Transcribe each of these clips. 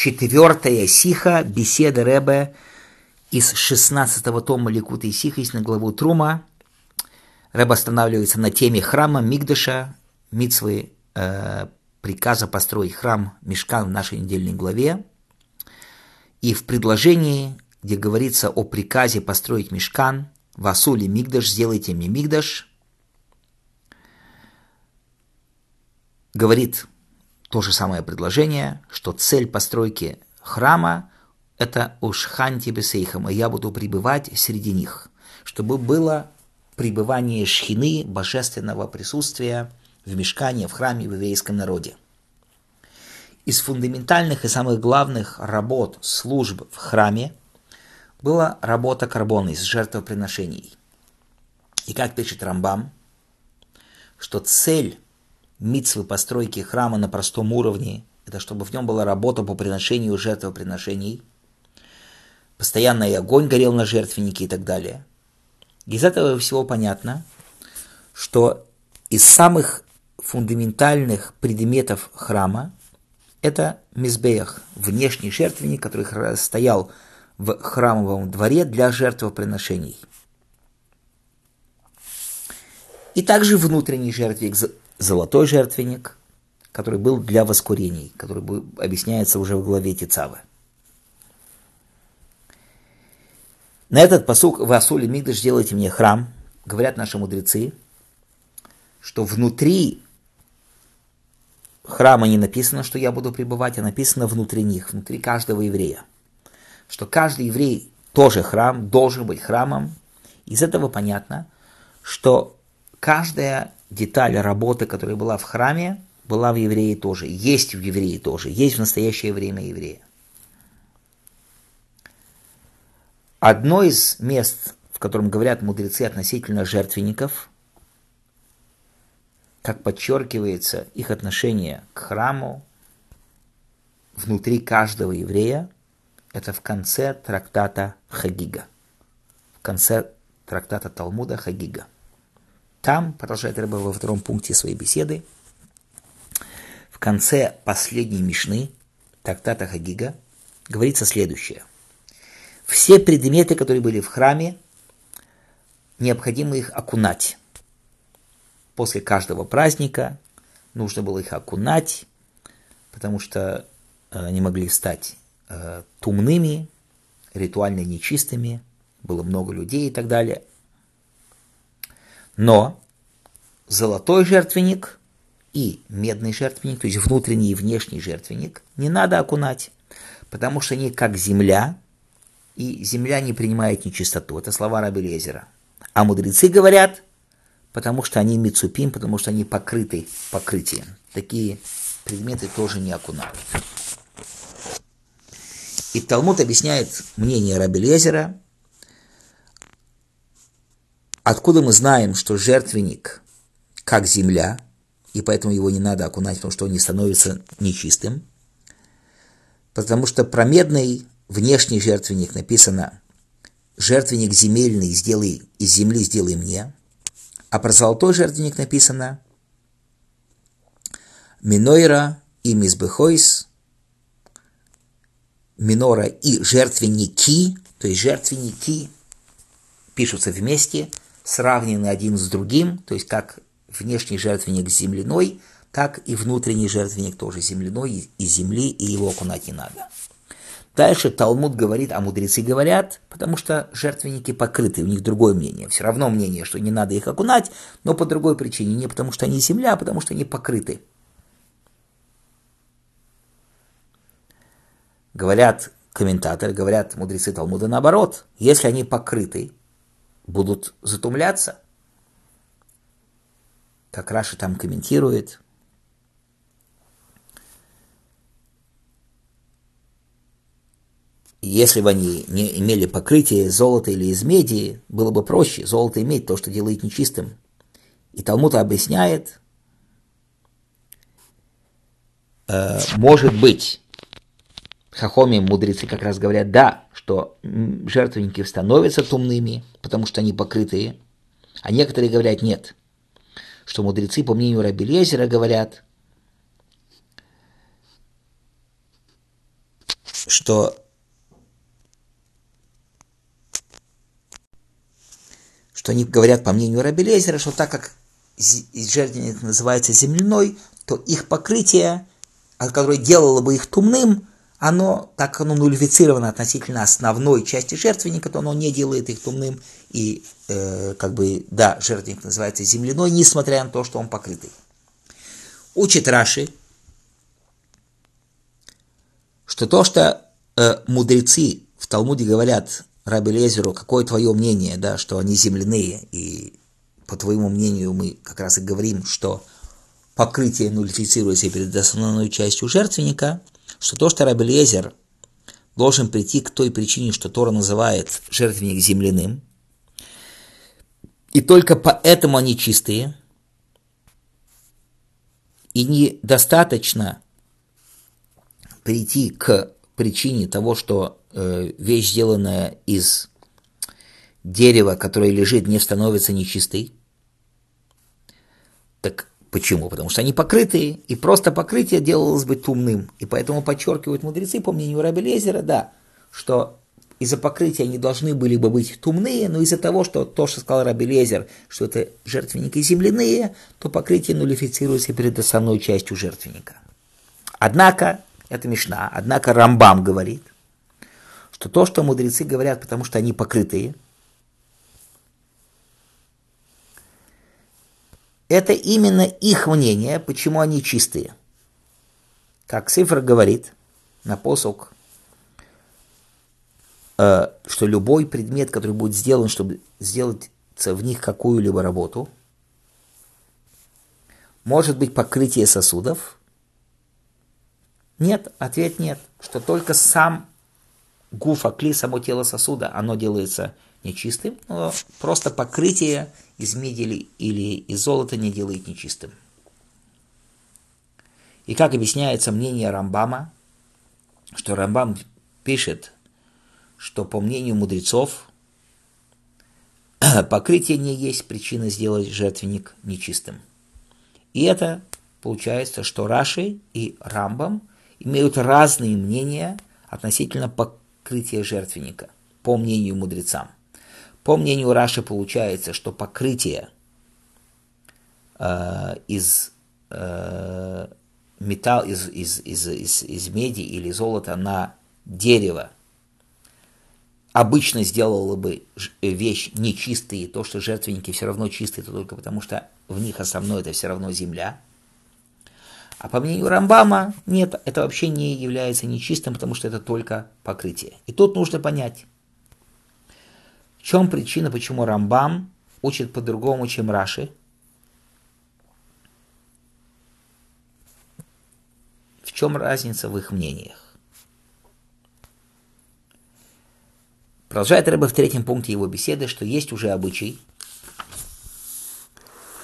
четвертая сиха, беседа Ребе из 16-го тома Ликута и Сиха, на главу Трума. Рэб останавливается на теме храма Мигдаша, Мицвы, э, приказа построить храм Мешкан в нашей недельной главе. И в предложении, где говорится о приказе построить Мешкан, Васули Мигдаш, сделайте мне Мигдаш, говорит то же самое предложение, что цель постройки храма – это ушханти бесейхам, и я буду пребывать среди них, чтобы было пребывание шхины, божественного присутствия в мешкане, в храме, в еврейском народе. Из фундаментальных и самых главных работ, служб в храме была работа карбона из жертвоприношений. И как пишет Рамбам, что цель митцвы постройки храма на простом уровне, это чтобы в нем была работа по приношению жертвоприношений, постоянный огонь горел на жертвеннике и так далее. Из этого всего понятно, что из самых фундаментальных предметов храма это мизбеях, внешний жертвенник, который стоял в храмовом дворе для жертвоприношений. И также внутренний жертвенник, золотой жертвенник, который был для воскурений, который объясняется уже в главе Тицавы. На этот посук в Асуле Мигдаш делайте мне храм, говорят наши мудрецы, что внутри храма не написано, что я буду пребывать, а написано внутри них, внутри каждого еврея. Что каждый еврей тоже храм, должен быть храмом. Из этого понятно, что каждая деталь работы, которая была в храме, была в еврее тоже, есть в еврее тоже, есть в настоящее время еврея. Одно из мест, в котором говорят мудрецы относительно жертвенников, как подчеркивается их отношение к храму внутри каждого еврея, это в конце трактата Хагига, в конце трактата Талмуда Хагига. Там, продолжает Рыба во втором пункте своей беседы, в конце последней Мишны, трактата Хагига, говорится следующее. Все предметы, которые были в храме, необходимо их окунать. После каждого праздника нужно было их окунать, потому что э, они могли стать э, тумными, ритуально нечистыми, было много людей и так далее. Но золотой жертвенник и медный жертвенник, то есть внутренний и внешний жертвенник, не надо окунать, потому что они как земля, и земля не принимает нечистоту. Это слова Раби Лезера. А мудрецы говорят, потому что они мицупим, потому что они покрыты покрытием. Такие предметы тоже не окунают. И Талмуд объясняет мнение Раби Лезера, Откуда мы знаем, что жертвенник как земля, и поэтому его не надо окунать, потому что он не становится нечистым? Потому что про медный внешний жертвенник написано «жертвенник земельный сделай, из земли сделай мне», а про золотой жертвенник написано «минойра и мизбехойс», минора и жертвенники, то есть жертвенники пишутся вместе – сравнены один с другим, то есть как внешний жертвенник земляной, так и внутренний жертвенник тоже земляной, из земли, и его окунать не надо. Дальше Талмуд говорит, а мудрецы говорят, потому что жертвенники покрыты, у них другое мнение. Все равно мнение, что не надо их окунать, но по другой причине. Не потому что они земля, а потому что они покрыты. Говорят комментаторы, говорят мудрецы Талмуда наоборот. Если они покрыты, будут затумляться. Как Раша там комментирует. Если бы они не имели покрытие из золота или из меди, было бы проще золото иметь, то, что делает нечистым. И Талмуд объясняет, э, может быть, Хахоми, мудрецы как раз говорят, да, что жертвенники становятся тумными, потому что они покрытые, а некоторые говорят нет, что мудрецы, по мнению Раби Лезера, говорят, что что они говорят, по мнению Раби Лезера, что так как жертвенник называется земляной, то их покрытие, которое делало бы их тумным, оно, так оно нулифицировано относительно основной части жертвенника, то оно не делает их тумным. И, э, как бы, да, жертвенник называется земляной, несмотря на то, что он покрытый. Учит Раши, что то, что э, мудрецы в Талмуде говорят Раби Лезеру, какое твое мнение, да, что они земляные, и по твоему мнению мы как раз и говорим, что покрытие нулифицируется перед основной частью жертвенника – что то, что Рабелезер должен прийти к той причине, что Тора называет жертвенник земляным, и только поэтому они чистые, и недостаточно прийти к причине того, что э, вещь, сделанная из дерева, которое лежит, не становится нечистой, так Почему? Потому что они покрытые, и просто покрытие делалось бы тумным. И поэтому подчеркивают мудрецы, по мнению Раби Лезера, да, что из-за покрытия они должны были бы быть тумные, но из-за того, что то, что сказал Раби Лезер, что это жертвенники земляные, то покрытие нулифицируется перед основной частью жертвенника. Однако, это Мишна, однако Рамбам говорит, что то, что мудрецы говорят, потому что они покрытые – Это именно их мнение, почему они чистые. Как цифра говорит на посок, э, что любой предмет, который будет сделан, чтобы сделать в них какую-либо работу, может быть покрытие сосудов? Нет, ответ нет, что только сам гуфа, кли, само тело сосуда, оно делается нечистым, но просто покрытие из меди или из золота не делает нечистым. И как объясняется мнение Рамбама, что Рамбам пишет, что по мнению мудрецов покрытие не есть причина сделать жертвенник нечистым. И это получается, что Раши и Рамбам имеют разные мнения относительно покрытия жертвенника, по мнению мудрецам. По мнению Раши получается, что покрытие э, из э, металл, из, из, из, из, из меди или золота на дерево обычно сделало бы вещь нечистой, то, что жертвенники все равно чистые, это только потому, что в них основное это все равно земля. А по мнению Рамбама, нет, это вообще не является нечистым, потому что это только покрытие. И тут нужно понять, в чем причина, почему Рамбам учит по-другому, чем Раши? В чем разница в их мнениях? Продолжает Рэбе в третьем пункте его беседы, что есть уже обычай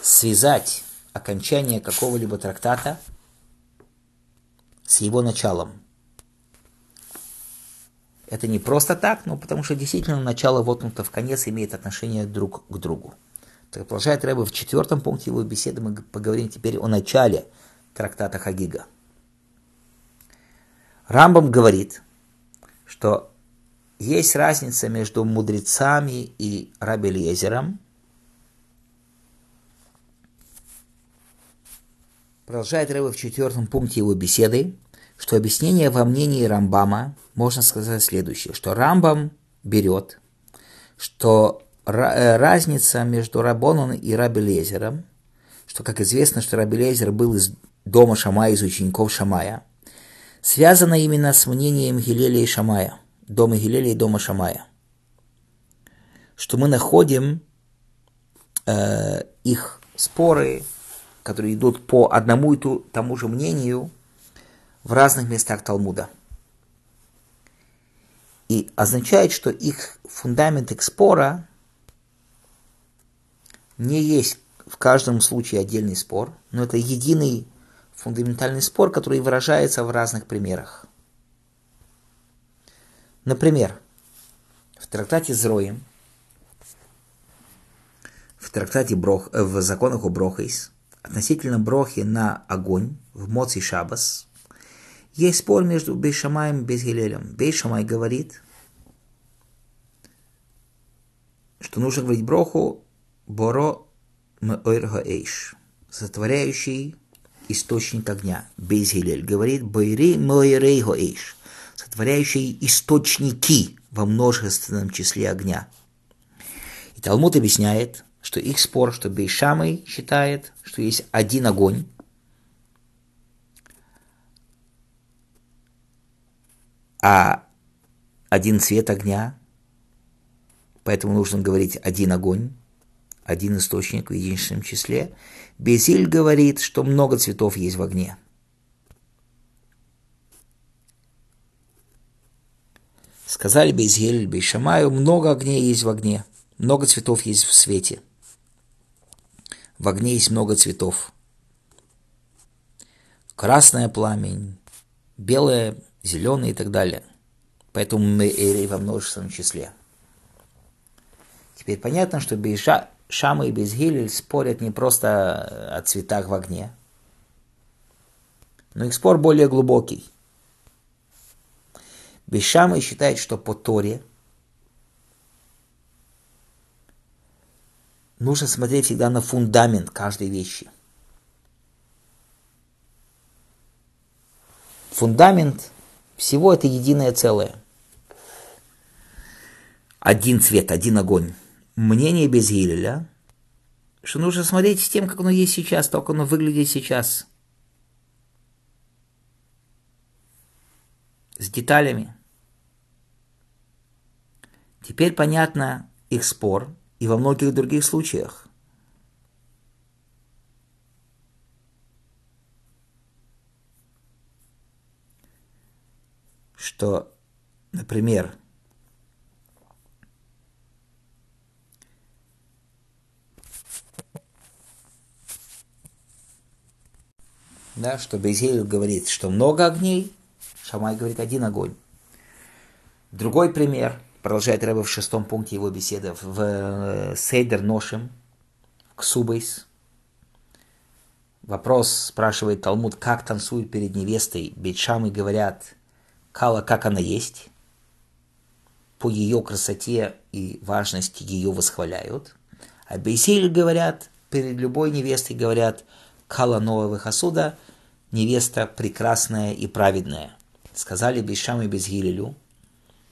связать окончание какого-либо трактата с его началом – это не просто так, но потому что действительно начало воткнуто в конец имеет отношение друг к другу. Так продолжает Рэбе в четвертом пункте его беседы, мы поговорим теперь о начале трактата Хагига. Рамбам говорит, что есть разница между мудрецами и Раби Лезером. Продолжает Рэбе в четвертом пункте его беседы, что объяснение во мнении Рамбама можно сказать следующее, что Рамбам берет, что э, разница между Рабоном и Раби Лезером, что, как известно, что Раби Лезер был из дома Шамая, из учеников Шамая, связана именно с мнением Гилеля и Шамая, дома Гилеля и дома Шамая. Что мы находим э, их споры, которые идут по одному и тому же мнению – в разных местах Талмуда. И означает, что их фундамент их спора не есть в каждом случае отдельный спор, но это единый фундаментальный спор, который выражается в разных примерах. Например, в трактате Зроим, в трактате Брох, э, в законах о Брохейс, относительно Брохи на огонь в Моци Шабас, Есть спор между Бейшамаем и Безгилелем. Бейшамай говорит, что нужно говорить броху Боро Меойрга Эйш, сотворяющий источник огня. Безгилель говорит Бойри Меойрейго Эйш, сотворяющий источники во множественном числе огня. И Талмуд объясняет, что их спор, что Бейшамай считает, что есть один огонь, а один цвет огня, поэтому нужно говорить один огонь, один источник в единственном числе. Безиль говорит, что много цветов есть в огне. Сказали Безиль Бейшамаю, много огней есть в огне, много цветов есть в свете. В огне есть много цветов. Красное пламень, белое зеленый и так далее. Поэтому мы эрей во множественном числе. Теперь понятно, что Бейша, Шама и Безгилель спорят не просто о цветах в огне, но их спор более глубокий. Бешамы считает, что по Торе нужно смотреть всегда на фундамент каждой вещи. Фундамент всего это единое целое. Один цвет, один огонь. Мнение без Гилеля, что нужно смотреть с тем, как оно есть сейчас, то, как оно выглядит сейчас. С деталями. Теперь понятно их спор и во многих других случаях. Что, например, да, что Безель говорит, что много огней, Шамай говорит один огонь. Другой пример, продолжает Рэба в шестом пункте его беседы, в э, Сейдер Ношим, Ксубейс. Вопрос спрашивает Талмуд, как танцуют перед невестой. Бейт говорят, Кала, как она есть, по ее красоте и важности ее восхваляют. А Бейсиль говорят, перед любой невестой говорят, Кала нового хасуда, невеста прекрасная и праведная. Сказали Бейшам и Безгилелю.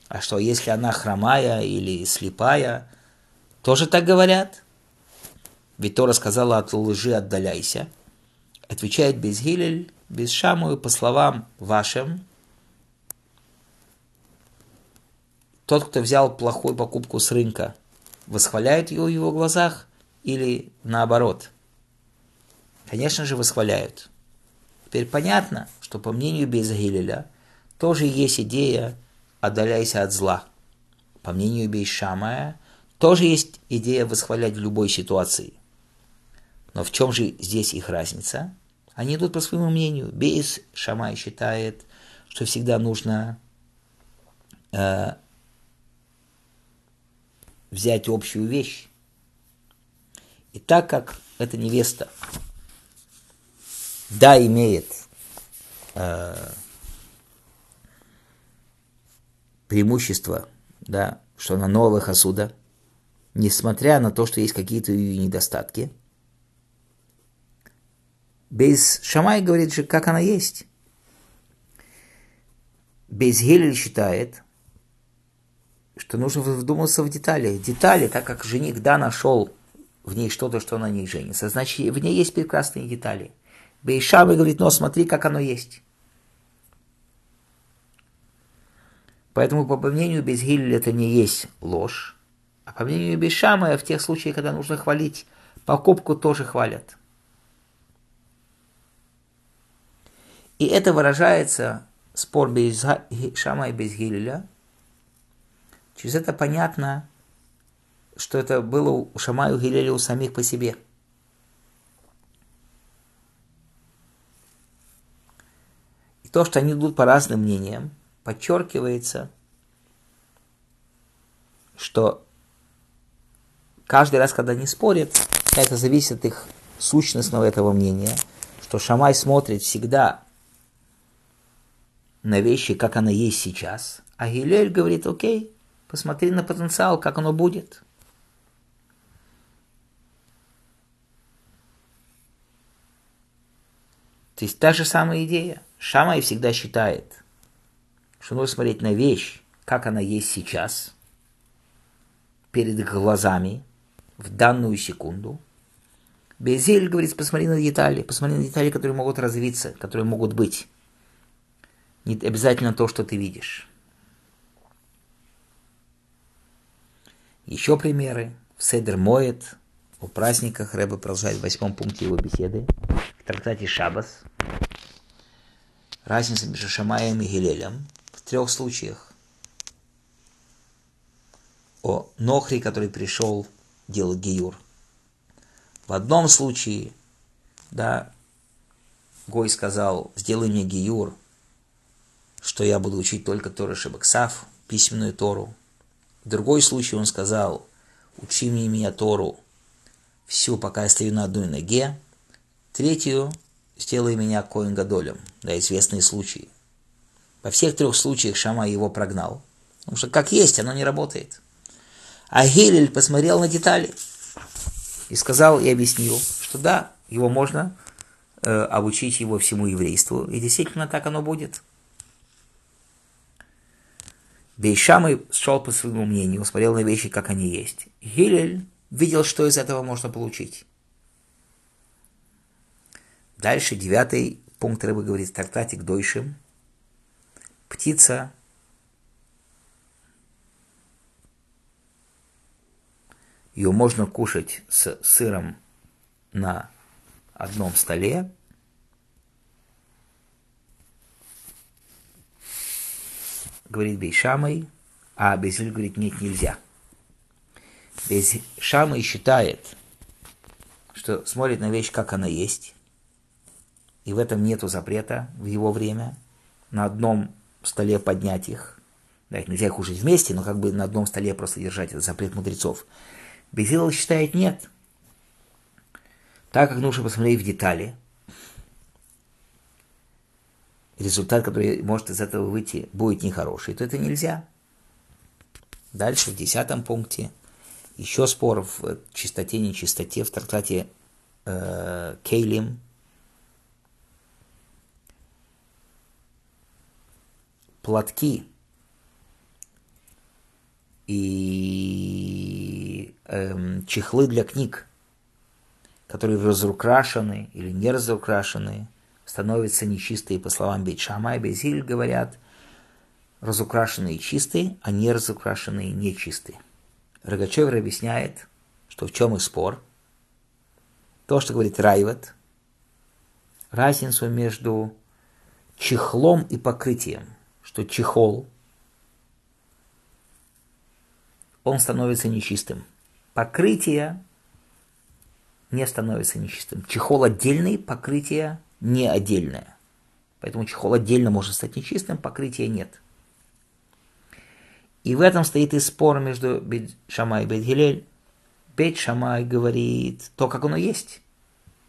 А что, если она хромая или слепая, тоже так говорят? Ведь Тора сказала, от лжи отдаляйся. Отвечает Безгилель, Безшамую по словам вашим, Тот, кто взял плохую покупку с рынка, восхваляют ее в его глазах или наоборот? Конечно же, восхваляют. Теперь понятно, что по мнению Бейзагилеля тоже есть идея «отдаляйся от зла». По мнению Бейшамая тоже есть идея восхвалять в любой ситуации. Но в чем же здесь их разница? Они идут по своему мнению. Бейс Шамай считает, что всегда нужно э, взять общую вещь. И так как эта невеста, да, имеет э, преимущество, да, что она новая хасуда, несмотря на то, что есть какие-то ее недостатки, без Шамай говорит же, как она есть. Без Гелель считает, что нужно вдуматься в детали. Детали, так как жених, да, нашел в ней что-то, что на ней женится, значит, в ней есть прекрасные детали. Бейшам говорит, но смотри, как оно есть. Поэтому, по мнению Безгилля, это не есть ложь. А по мнению Бешама, в тех случаях, когда нужно хвалить, покупку тоже хвалят. И это выражается спор Бешама и Безгилля – Через это понятно, что это было у Шамаю Гилеля у самих по себе. И то, что они идут по разным мнениям, подчеркивается, что каждый раз, когда они спорят, это зависит от их сущностного этого мнения, что Шамай смотрит всегда на вещи, как она есть сейчас. А Гилель говорит, окей, посмотри на потенциал, как оно будет. То есть та же самая идея. Шамай всегда считает, что нужно смотреть на вещь, как она есть сейчас, перед глазами, в данную секунду. Безель говорит, посмотри на детали, посмотри на детали, которые могут развиться, которые могут быть. Не обязательно то, что ты видишь. Еще примеры. В Седер Моет, о праздниках Рэба продолжает в восьмом пункте его беседы. В трактате Шабас. Разница между Шамаем и Гилелем в трех случаях. О Нохре, который пришел делать Гиюр. В одном случае, да, Гой сказал, сделай мне Гиюр, что я буду учить только Торы Шабаксав, письменную Тору. В другой случай он сказал, учи мне меня Тору всю, пока я стою на одной ноге. Третью, сделай меня Коин Гадолем, да, известные случаи. Во всех трех случаях Шама его прогнал. Потому что как есть, оно не работает. А Гелель посмотрел на детали и сказал и объяснил, что да, его можно э, обучить его всему еврейству. И действительно так оно будет. Бейшамы шел по своему мнению, смотрел на вещи, как они есть. Гилель видел, что из этого можно получить. Дальше девятый пункт рыбы говорит в трактате Дойшим. Птица Ее можно кушать с сыром на одном столе. Говорит Бейшамой, а Безиль говорит, нет, нельзя. Бейшамой считает, что смотрит на вещь, как она есть, и в этом нету запрета в его время на одном столе поднять их. Да, их нельзя кушать вместе, но как бы на одном столе просто держать, это запрет мудрецов. Безилл считает нет. Так как нужно посмотреть в детали, результат, который может из этого выйти, будет нехороший, то это нельзя. Дальше в десятом пункте еще спор в чистоте, нечистоте в трактате э, Кейлим. Платки и эм, чехлы для книг, которые разукрашены или не разукрашены, становятся нечистые, по словам Бейт-Шама и Безиль говорят, разукрашенные чистые, а не разукрашенные нечистые. Рогачевер объясняет, что в чем и спор. То, что говорит Райват, разницу между чехлом и покрытием, что чехол он становится нечистым. Покрытие не становится нечистым. Чехол отдельный, покрытие не отдельное. Поэтому чехол отдельно может стать нечистым, покрытия нет. И в этом стоит и спор между Бейт Шамай и Бейт Гилель. Бейт Шамай говорит, то, как оно есть,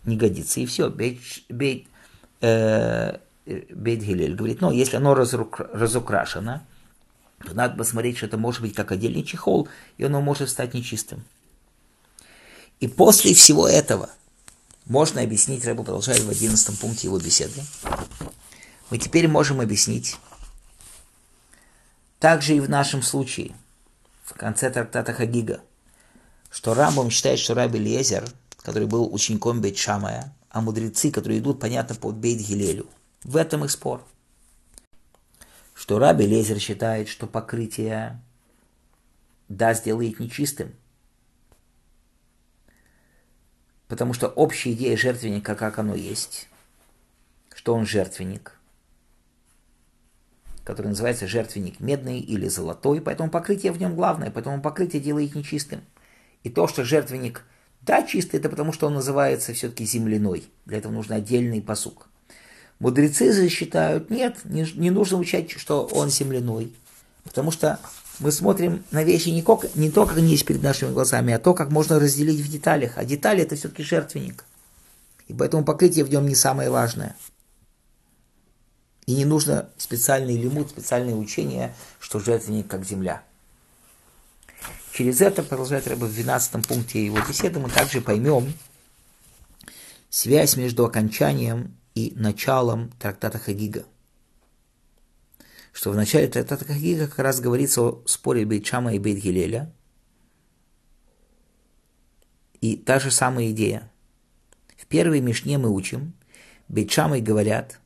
не годится, и все. Бейт, Бейт, э, Бейт Гилель говорит, ну, если оно разукрашено, надо посмотреть, что это может быть как отдельный чехол, и оно может стать нечистым. И после всего этого можно объяснить, Рэбу продолжает в 11 пункте его беседы, мы теперь можем объяснить, также и в нашем случае, в конце трактата Хагига, что Рамбам считает, что Раби Лезер, который был учеником Бейт Шамая, а мудрецы, которые идут, понятно, по Бейт Гилелю, в этом их спор – что Раби Лезер считает, что покрытие да сделает нечистым. Потому что общая идея жертвенника, как оно есть, что он жертвенник, который называется жертвенник медный или золотой, поэтому покрытие в нем главное, поэтому покрытие делает нечистым. И то, что жертвенник, да, чистый, это потому что он называется все-таки земляной. Для этого нужен отдельный посук. Мудрецы же считают, нет, не, не нужно учать, что он земляной. Потому что мы смотрим на вещи не, как, не то, как они есть перед нашими глазами, а то, как можно разделить в деталях. А детали это все-таки жертвенник. И поэтому покрытие в нем не самое важное. И не нужно специальный лимут, специальное учение, что жертвенник как земля. Через это, продолжает Рэба в 12 пункте его беседы, мы также поймем связь между окончанием и началом трактата Хагига. Что в начале трактата как раз говорится о споре Бейтшама и Бейт Гилеля. И та же самая идея. В первой Мишне мы учим, Бейтшамой говорят –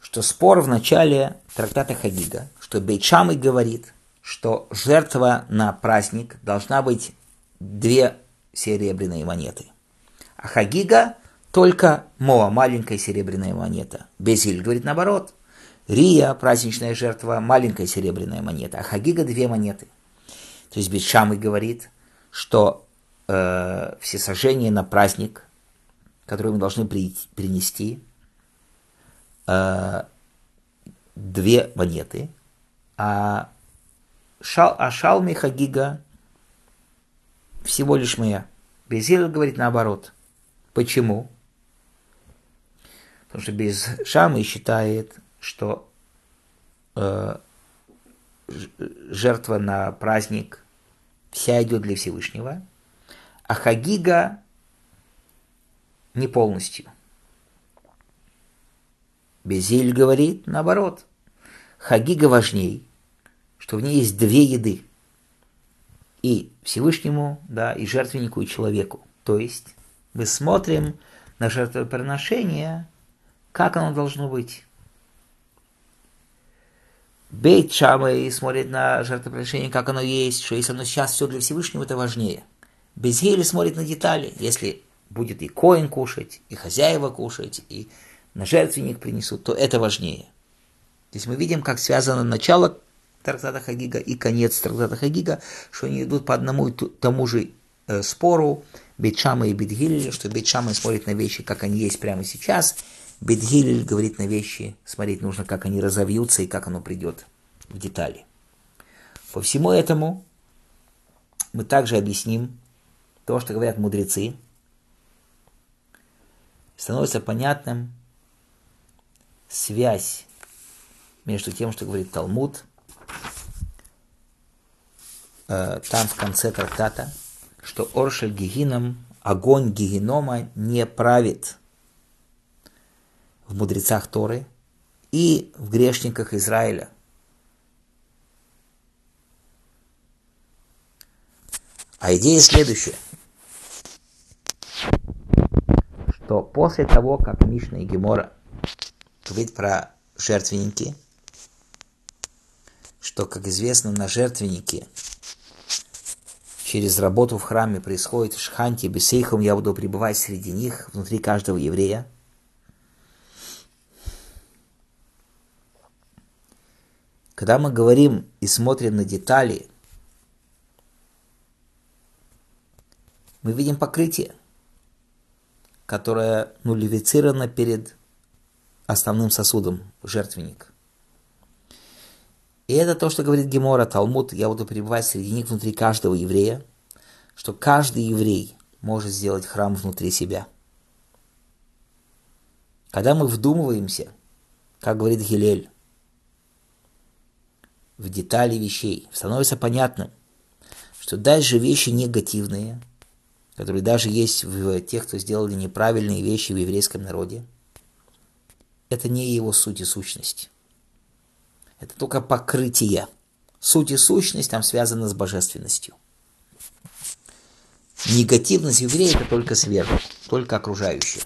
что спор в начале трактата Хагига, что Бейчамый говорит, что жертва на праздник должна быть две серебряные монеты. А Хагига только Моа, маленькая серебряная монета. Безиль говорит наоборот. Рия, праздничная жертва, маленькая серебряная монета, а Хагига две монеты. То есть Бешамый говорит, что э, все сожжения на праздник, которые мы должны при, принести, э, две монеты, а, шал, а Шалми Хагига всего лишь моя. Безил говорит наоборот. Почему? Потому что без Шамы считает, что э, жертва на праздник вся идет для Всевышнего, а Хагига не полностью. Безиль говорит наоборот. Хагига важней, что в ней есть две еды. И Всевышнему, да, и жертвеннику, и человеку. То есть мы смотрим на жертвоприношение, как оно должно быть. Бейт Шамай смотрит на жертвоприношение, как оно есть, что если оно сейчас все для Всевышнего, это важнее. Безгели смотрит на детали. Если будет и коин кушать, и хозяева кушать, и на жертвенник принесут, то это важнее. Здесь мы видим, как связано начало Трактата Хагига и конец Трактата Хагига, что они идут по одному и тому же э, спору Бетшама и Бетгилеля, что Бетшама смотрит на вещи, как они есть прямо сейчас, Бетгилель говорит на вещи, смотреть нужно, как они разовьются и как оно придет в детали. По всему этому мы также объясним то, что говорят мудрецы, становится понятным, связь между тем, что говорит Талмуд, э, там в конце трактата, что Оршель Гигином, огонь Гигинома не правит в мудрецах Торы и в грешниках Израиля. А идея следующая, что после того, как Мишна и Гемора говорит про жертвенники, что, как известно, на жертвеннике через работу в храме происходит шханти бесейхом, я буду пребывать среди них, внутри каждого еврея. Когда мы говорим и смотрим на детали, мы видим покрытие, которое нулифицировано перед основным сосудом, жертвенник. И это то, что говорит Гемора, Талмуд, я буду пребывать среди них внутри каждого еврея, что каждый еврей может сделать храм внутри себя. Когда мы вдумываемся, как говорит Гилель, в детали вещей, становится понятным, что даже вещи негативные, которые даже есть в тех, кто сделали неправильные вещи в еврейском народе – это не его суть и сущность. Это только покрытие. Суть и сущность там связаны с божественностью. Негативность еврея это только сверху, только окружающих.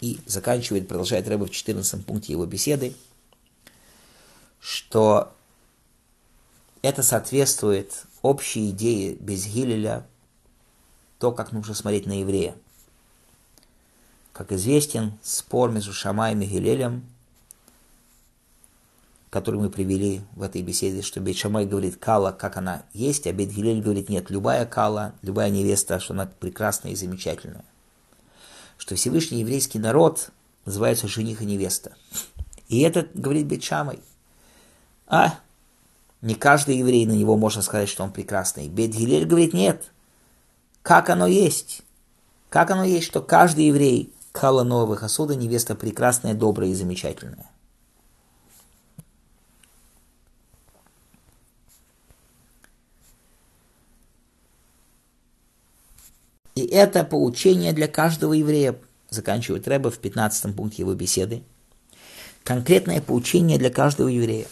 И заканчивает, продолжает Рэба в 14 пункте его беседы, что это соответствует общей идее без Гилеля, то, как нужно смотреть на еврея. Как известен, спор между Шамаем и Гилелем, который мы привели в этой беседе, что Бейт Шамай говорит кала, как она есть, а Бейт Гилель говорит нет, любая кала, любая невеста, что она прекрасная и замечательная. Что Всевышний еврейский народ называется жених и невеста. И это говорит Бейт Шамай. А, не каждый еврей на него можно сказать, что он прекрасный. Бейт Гилель говорит нет, как оно есть. Как оно есть, что каждый еврей Кала Нового Хасуда невеста прекрасная, добрая и замечательная. И это поучение для каждого еврея, заканчивает Рэба в 15 пункте его беседы. Конкретное поучение для каждого еврея.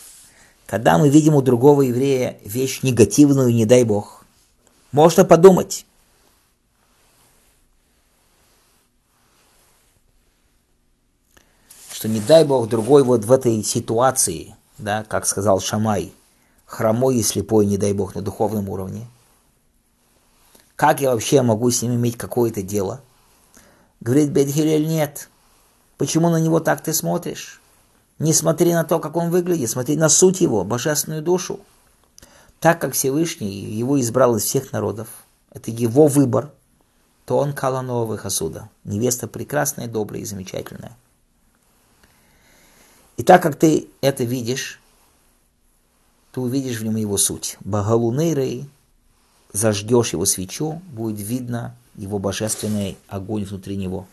Когда мы видим у другого еврея вещь негативную, не дай Бог, можно подумать, что не дай Бог другой вот в этой ситуации, да, как сказал Шамай, хромой и слепой, не дай Бог, на духовном уровне – как я вообще могу с ним иметь какое-то дело? Говорит Бетхилель, нет. Почему на него так ты смотришь? Не смотри на то, как он выглядит, смотри на суть его, божественную душу. Так как Всевышний его избрал из всех народов, это его выбор, то он кала нового Хасуда. Невеста прекрасная, добрая и замечательная. И так как ты это видишь, ты увидишь в нем его суть. Багалунейрей, зажгешь его свечу, будет видно его божественный огонь внутри него.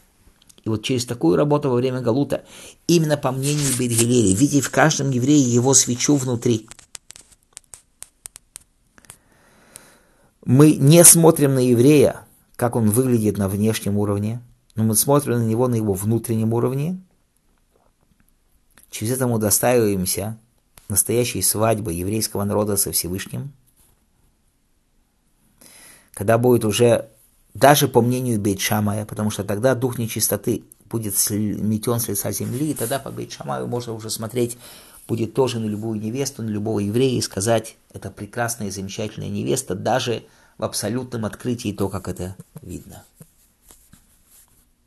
И вот через такую работу во время Галута, именно по мнению Бергелери, видеть в каждом еврее его свечу внутри. Мы не смотрим на еврея, как он выглядит на внешнем уровне, но мы смотрим на него на его внутреннем уровне. Через это мы достаиваемся настоящей свадьбы еврейского народа со Всевышним – когда будет уже, даже по мнению Бейт Шамая, потому что тогда дух нечистоты будет метен с лица земли, и тогда по Бейт Шамаю можно уже смотреть будет тоже на любую невесту, на любого еврея и сказать, это прекрасная и замечательная невеста, даже в абсолютном открытии то, как это видно.